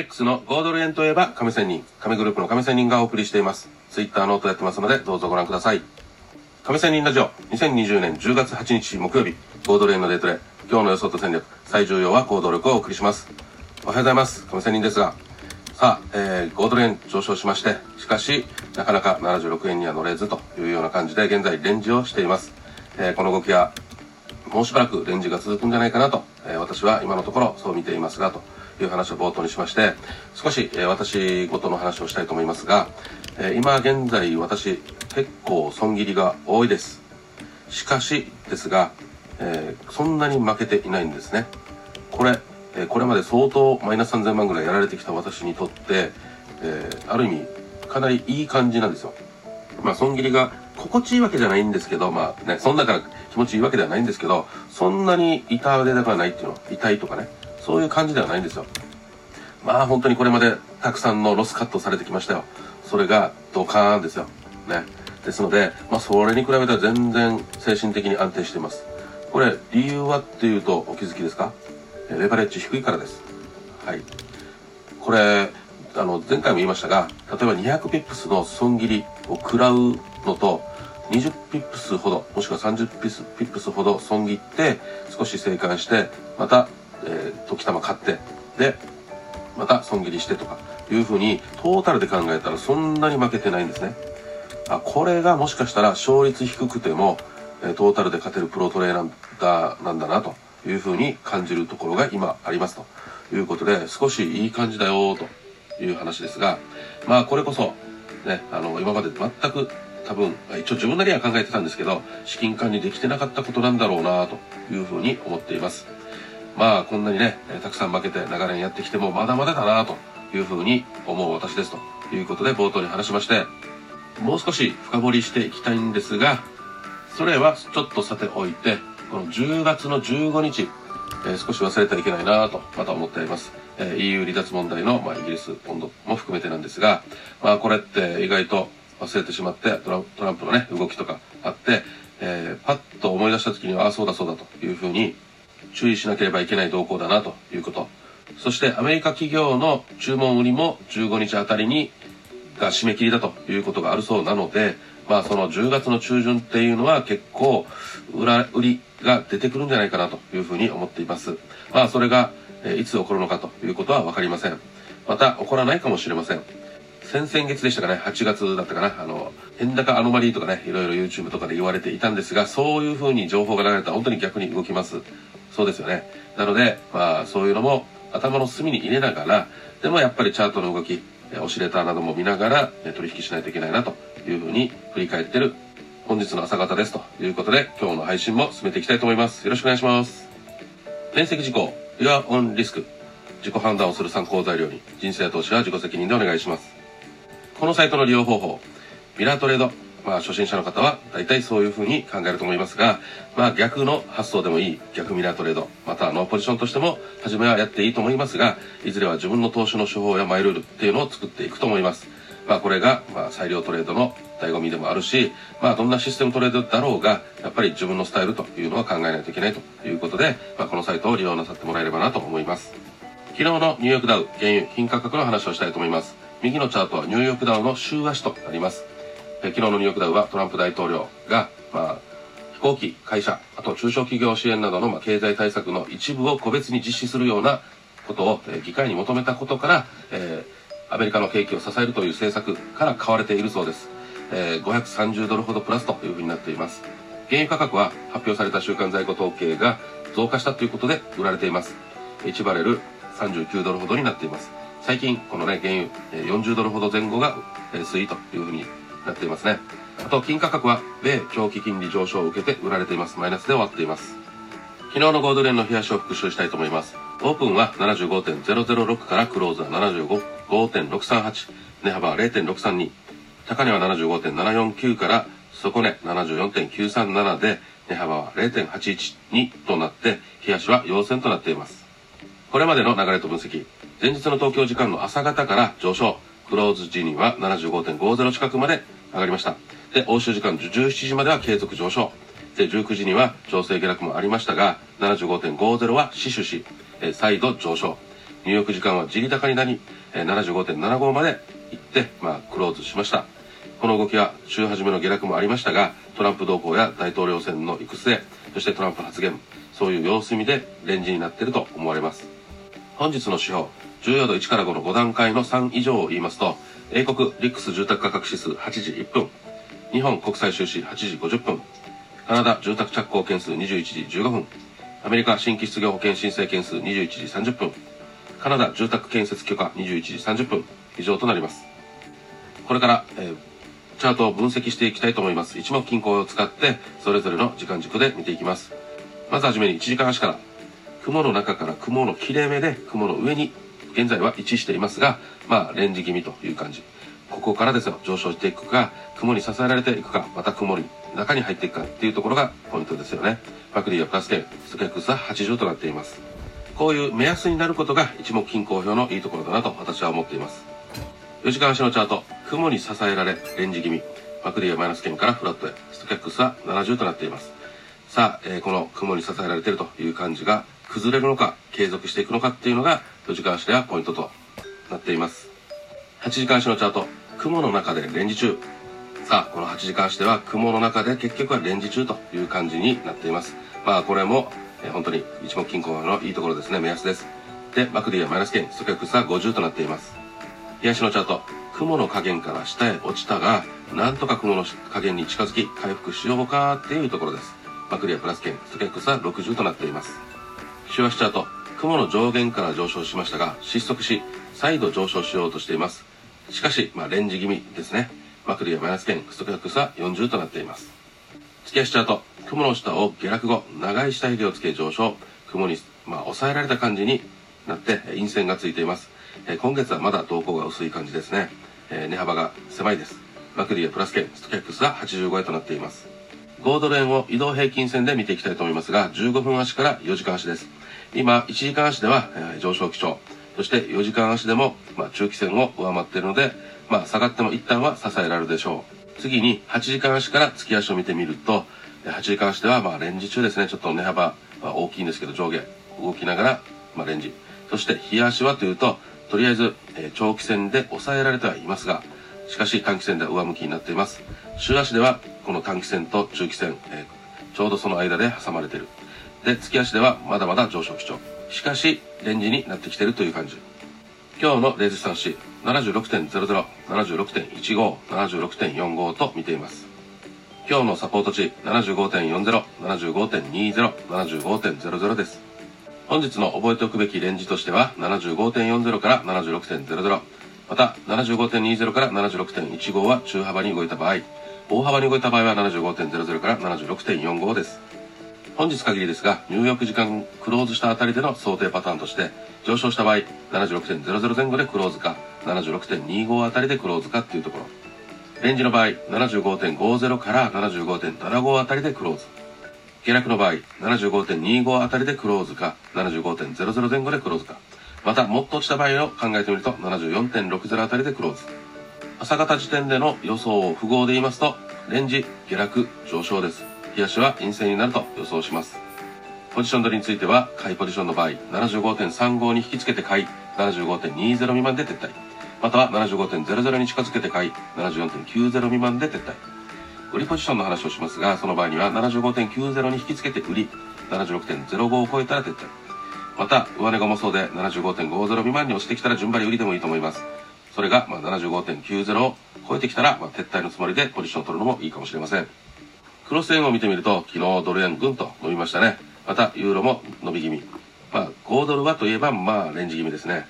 FX の豪ドル円といえば亀仙人、亀グループの亀仙人がお送りしています。Twitter ノートやってますので、どうぞご覧ください。亀仙人ラジオ、2020年10月8日木曜日、豪ドル円のデイトレ、今日の予想と戦略、最重要は行動力をお送りします。おはようございます。亀仙人ですが、さあ、えー、豪ドル円上昇しまして、しかし、なかなか76円には乗れずというような感じで、現在レンジをしています。えー、この動きは、もうしばらくレンジが続くんじゃないかなと、えー私は今のところそう見ていますが、という話を冒頭にしまして、少し、え私ごとの話をしたいと思いますが、え今現在私、結構損切りが多いです。しかしですが、えそんなに負けていないんですね。これ、えこれまで相当マイナス3000万ぐらいやられてきた私にとって、えある意味、かなりいい感じなんですよ。まあ、損切りが心地いいわけじゃないんですけど、まあね、そんだから気持ちいいわけではないんですけど、そんなに痛手ではないっていうの、痛いとかね、そういう感じではないんですよ。まあ本当にこれまでたくさんのロスカットされてきましたよ。それがドカーンですよ。ね。ですので、まあそれに比べたら全然精神的に安定しています。これ理由はっていうとお気づきですか？レバレッジ低いからです。はい。これ、あの、前回も言いましたが、例えば200ピップスの損切りを食らうのと、20ピップスほど、もしくは30ピップスほど損切って、少し生還して、また、えー、時たま買って、で、また損切りしてとか、いうふうに、トータルで考えたらそんなに負けてないんですね。あ、これがもしかしたら勝率低くても、えートータルで勝てるプロトレーダーなんだなというふうに感じるところが今ありますということで、少しいい感じだよという話ですが、まあこれこそ、ね、あの、今まで全く多分、一応自分なりには考えてたんですけど、資金管理できてなかったことなんだろうなというふうに思っています。まあこんなにね、たくさん負けて長年やってきてもまだまだだなというふうに思う私ですということで冒頭に話しまして、もう少し深掘りしていきたいんですが、それはちょっとさておいて、この10月の15日、えー少し忘れてはいけないなとまた思っています。えー EU 離脱問題の、まあ、イギリス、ポンドも含めてなんですが、まあこれって意外と忘れてしまってトラントランプのね、動きとかあって、えーパッと思い出した時には、ああ、そうだそうだというふうに注意しなければいけない動向だなということ。そしてアメリカ企業の注文売りも15日あたりにが締め切りだということがあるそうなので、まあその10月の中旬っていうのは結構裏売りが出てくるんじゃないかなというふうに思っています。まあそれが、いつ起こるのかということはわかりません。また起こらないかもしれません。先々月でしたかね、8月だったかな、あの、変高アノマリーとかね、いろいろ YouTube とかで言われていたんですが、そういう風に情報が流れたら本当に逆に動きます。そうですよね。なので、まあそういうのも頭の隅に入れながら、でもやっぱりチャートの動き、えオシレーターなども見ながらえ取引しないといけないなという風に振り返ってる本日の朝方ですということで、今日の配信も進めていきたいと思います。よろしくお願いします。転籍事項、Your Own Risk。自己判断をする参考材料に、人生投資は自己責任でお願いします。このサイトの利用方法、ミラートレード。まあ初心者の方は大体そういう風に考えると思いますが、まあ逆の発想でもいい逆ミラートレード、またノーポジションとしても初めはやっていいと思いますが、いずれは自分の投資の手法やマイルールっていうのを作っていくと思います。まあこれがまあ裁量トレードの醍醐味でもあるし、まあどんなシステムトレードだろうが、やっぱり自分のスタイルというのは考えないといけないということで、まあこのサイトを利用なさってもらえればなと思います。昨日のニューヨークダウ、原油、金価格の話をしたいと思います。右のチャートはニューヨークダウの週足となります。え昨日のニューヨークダウはトランプ大統領が、まあ、飛行機、会社、あと中小企業支援などの、まあ、経済対策の一部を個別に実施するようなことを、え議会に求めたことから、えーアメリカの景気を支えるという政策から買われているそうです。えー530ドルほどプラスというふうになっています。原油価格は発表された週間在庫統計が増加したということで売られています。1バレル39ドルほどになっています。最近、このね、原油、40ドルほど前後が、推移というふうになっていますね。あと、金価格は、米長期金利上昇を受けて売られています。マイナスで終わっています。昨日のゴールドレーンの冷やしを復習したいと思います。オープンは75.006からクローズは75.638。値幅は0.632。高値は75.749から底値74.937で値幅は0.812となって、冷やしは陽線となっています。これまでの流れと分析。前日の東京時間の朝方から上昇。クローズ時には75.50近くまで上がりました。で、欧州時間17時までは継続上昇。で、19時には調整下落もありましたが、75.50は死守し、え再度上昇。ニューヨーク時間は地利高になり、えー75.75まで行って、まあ、クローズしました。この動きは週初めの下落もありましたが、トランプ動向や大統領選の行く末、そしてトランプ発言、そういう様子見でレンジになっていると思われます。本日の指標、重要度1から5の5段階の3以上を言いますと、英国リックス住宅価格指数8時1分、日本国際収支8時50分、カナダ住宅着工件数21時15分、アメリカ新規失業保険申請件数21時30分、カナダ住宅建設許可21時30分、以上となります。これから、えーチャートを分析していきたいと思います。一目均衡を使って、それぞれの時間軸で見ていきます。まずはじめに1時間足から、雲の中から雲の切れ目で雲の上に現在は位置していますが、まあ、レンジ気味という感じ。ここからですよ、上昇していくか、雲に支えられていくか、また雲に中に入っていくかっていうところがポイントですよね。マクリーはプラス点、ストキャクスは80となっています。こういう目安になることが一目均衡表のいいところだなと私は思っています。4時間足のチャート、雲に支えられ、レンジ気味。マクリーはマイナス圏からフラットへ、ストキャックスは70となっています。さあ、えーこの雲に支えられているという感じが崩れるのか、継続していくのかっていうのが4時間足ではポイントとなっています。8時間足のチャート、雲の中でレンジ中。さあ、この8時間足では雲の中で結局はレンジ中という感じになっています。まあ、これも、えー本当に一目均衡のいいところですね、目安です。で、マクディはマイナス圏、ストキャックスは50となっています。東のチャート、雲の加減から下へ落ちたが、なんとか雲の加減に近づき、回復しようかっていうところです。マクリアプラス圏、ストキャックスは60となっています。週足チャート、雲の上限から上昇しましたが、失速し、再度上昇しようとしています。しかし、まあ、レンジ気味ですね。マクリアマイナス圏、ストキャックスは40となっています。月足チャート、雲の下を下落後、長い下髭をつけ上昇、雲に、まあ、抑えられた感じになって、陰線がついています。えー今月はまだ動向が薄い感じですね。えー値幅が狭いです。マクリアプラス圏、ストキャックスは85円となっています。5ドル円を移動平均線で見ていきたいと思いますが、15分足から4時間足です。今、1時間足では、えー上昇基調、そして4時間足でも、まあ、中期線を上回っているので、まあ、下がっても一旦は支えられるでしょう。次に、8時間足から月足を見てみると、8時間足では、まあ、レンジ中ですね。ちょっと値幅、まあ、大きいんですけど、上下、動きながら、まあ、レンジ。そして、日足はというと、とりあえず、えー長期線で抑えられてはいますが、しかし短期線では上向きになっています。週足では、この短期線と中期線、えーちょうどその間で挟まれている。で、月足ではまだまだ上昇基調。しかし、レンジになってきてるという感じ。今日のレーズスタンシ76.00、76.15、76.45と見ています。今日のサポート値75.40、75.20、75.00です。本日の覚えておくべきレンジとしては75.40から76.00また75.20から76.15は中幅に動いた場合大幅に動いた場合は75.00から76.45です本日限りですがニューヨーク時間クローズしたあたりでの想定パターンとして上昇した場合76.00前後でクローズか76.25あたりでクローズかっていうところレンジの場合75.50から75.75あたりでクローズ下落の場合、75.25あたりでクローズか、75.00前後でクローズか。また、もっと落ちた場合を考えてみると、74.60あたりでクローズ。朝方時点での予想を符号で言いますと、レンジ、下落、上昇です。日足は陰線になると予想します。ポジション取りについては、買いポジションの場合、75.35に引き付けて買い、75.20未満で撤退。または75.00に近づけて買い、74.90未満で撤退。売りポジションの話をしますが、その場合には75.90に引き付けて売り、76.05を超えたら撤退。また、上値が重そうで75.50未満に落ちてきたら順張り売りでもいいと思います。それが、ま、75.90を超えてきたら、ま、撤退のつもりでポジションを取るのもいいかもしれません。クロス円を見てみると、昨日ドル円ぐんと伸びましたね。また、ユーロも伸び気味。まあ、5ドルはといえば、まあ、レンジ気味ですね。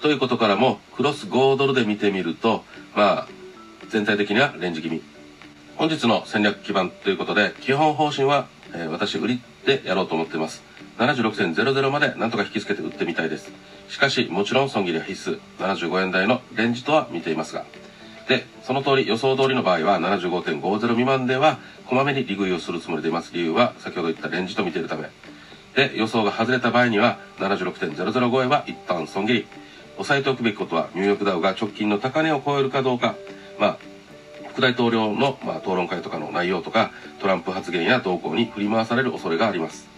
ということからも、クロス5ドルで見てみると、まあ、全体的にはレンジ気味。本日の戦略基盤ということで、基本方針は、えー私売りでやろうと思っています。76.00までなんとか引き付けて売ってみたいです。しかし、もちろん損切りは必須。75円台のレンジとは見ていますが。で、その通り、予想通りの場合は75.50未満では、こまめに利食いをするつもりでいます。理由は、先ほど言ったレンジと見ているため。で、予想が外れた場合には、76.00超えは一旦損切り。押さえておくべきことは、ニューヨークダウが直近の高値を超えるかどうか。まあ、副大統領の、まあ、討論会とかの内容とか、トランプ発言や動向に振り回される恐れがあります。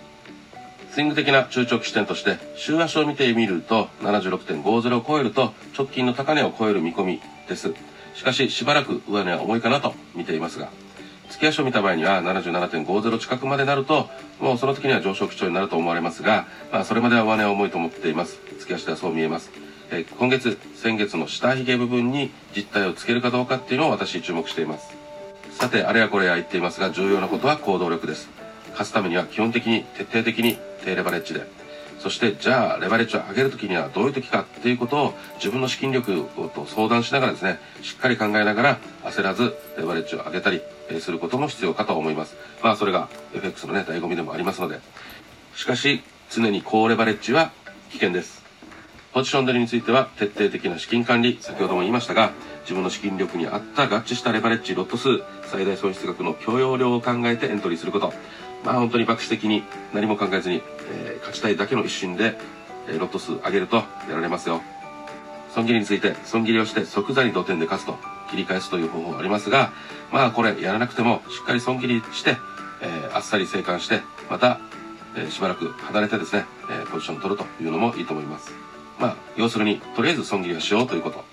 スイング的な中長期視点として週足を見てみると76.50を超えると直近の高値を超える見込みですしかししばらく上値は重いかなと見ていますが月足を見た場合には77.50近くまでなるともうその時には上昇基調になると思われますが、まあ、それまでは上値は重いと思っています。月足ではそう見えます。え、今月先月の下髭部分に実体をつけるかどうかっていうのを私注目しています。さてあれやこれや言っていますが重要なことは行動力です。勝つためには基本的に徹底的に低レバレッジで。そしてじゃあレバレッジを上げるときにはどういう時かっていうことを自分の資金力と相談しながらですねしっかり考えながら焦らずレバレッジを上げたりすることも必要かと思います。まあそれが FX のね醍醐味でもありますので。しかし常に高レバレッジは危険です。ポジション取りについては徹底的な資金管理先ほども言いましたが自分の資金力に合った合致したレバレッジロット数最大損失額の許容量を考えてエントリーすること。まあ本当に爆死的に何も考えずに、えー、勝ちたいだけの一心で、えー、ロット数上げるとやられますよ。損切りについて損切りをして即座に土点で勝つと切り返すという方法ありますが、まあこれやらなくてもしっかり損切りして、えー、あっさり生還して、また、えしばらく離れてですね、えポジションを取るというのもいいと思います。まあ、要するに、とりあえず損切りをしようということ。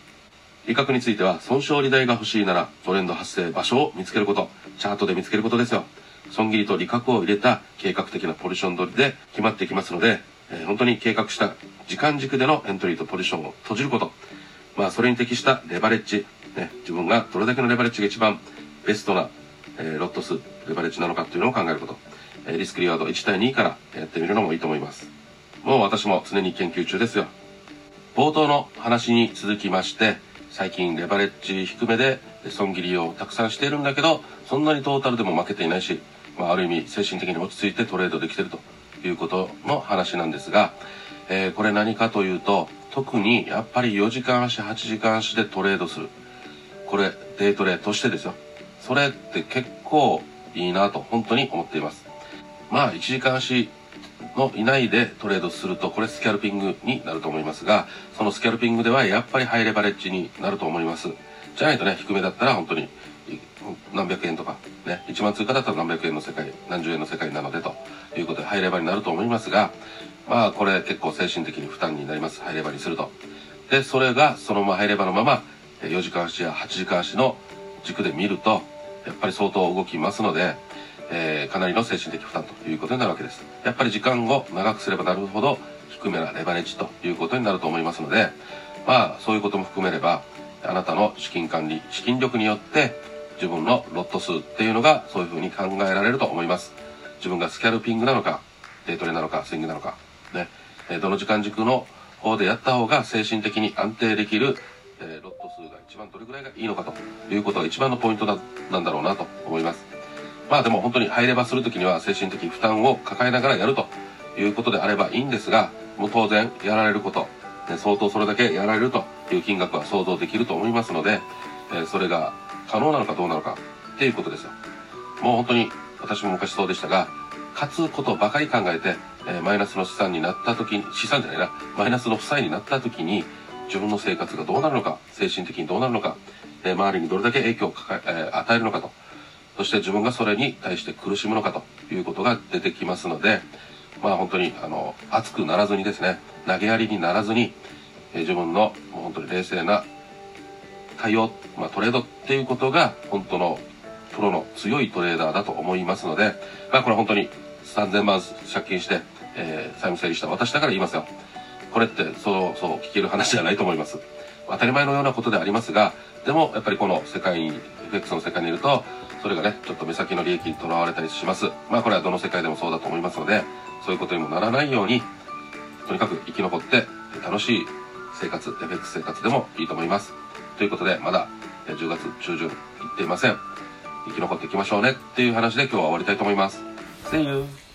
利確については、損傷利台が欲しいなら、トレンド発生場所を見つけること。チャートで見つけることですよ。損切りと利確を入れた計画的なポジション取りで決まってきますので、えー、本当に計画した時間軸でのエントリーとポジションを閉じること。まあ、それに適したレバレッジ、ね、自分がどれだけのレバレッジが一番ベストな、えー、ロット数、レバレッジなのかっていうのを考えること。えー、リスクリワード1対2からやってみるのもいいと思います。もう私も常に研究中ですよ。冒頭の話に続きまして、最近レバレッジ低めで損切りをたくさんしているんだけど、そんなにトータルでも負けていないし、まあ、ある意味精神的に落ち着いてトレードできてるということの話なんですが、えー、これ何かというと特にやっぱり4時間足8時間足でトレードする。これデイトレとしてですよ。それって結構いいなと本当に思っています。まあ1時間足の以内でトレードするとこれスキャルピングになると思いますがそのスキャルピングではやっぱりハイレバレッジになると思います。じゃないとね低めだったら本当に何百円とか、ね、1万通貨だったら何百円の世界、何十円の世界なのでということで、ハイレバーになると思いますが、まあ、これ結構精神的に負担になります。ハイレバーにすると。で、それが、そのままハイレバーのまま、4時間足や8時間足の軸で見ると、やっぱり相当動きますので、えー、かなりの精神的負担ということになるわけです。やっぱり時間を長くすればなるほど、低めなレバレッジということになると思いますので、まあ、そういうことも含めれば、あなたの資金管理、資金力によって、自分のロット数っていうのがそういうふうに考えられると思います。自分がスキャルピングなのか、デートレなのか、スイングなのか、ね、えどの時間軸の方でやった方が精神的に安定できる、えロット数が一番どれぐらいがいいのかということが一番のポイントだなんだろうなと思います。まあでも本当に入ればするときには精神的負担を抱えながらやるということであればいいんですが、もう当然やられること、ね、相当それだけやられるという金額は想像できると思いますので、えそれが可能なのかどうなのかっていうことですよ。もう本当に私も昔そうでしたが、勝つことばかり考えて、えー、マイナスの資産になった時に、資産じゃないな、マイナスの負債になった時に、自分の生活がどうなるのか、精神的にどうなるのか、えー、周りにどれだけ影響をか、えー、与えるのかと、そして自分がそれに対して苦しむのかということが出てきますので、まあ本当に、あの、熱くならずにですね、投げやりにならずに、え、自分のもう本当に冷静な対応、まあ、トレードっていうことが本当のプロの強いトレーダーだと思いますので、まあ、これ本当に3000万借金して、えー、債務整理した私だから言いますよ。これってそうそう聞ける話じゃないと思います。当たり前のようなことでありますが、でもやっぱりこの世界に、FX の世界にいると、それがね、ちょっと目先の利益にとらわれたりします。まあこれはどの世界でもそうだと思いますので、そういうことにもならないように、とにかく生き残って楽しい生活、FX 生活でもいいと思います。ということで、まだ10月中旬行っていません。生き残っていきましょうねっていう話で今日は終わりたいと思います。See you!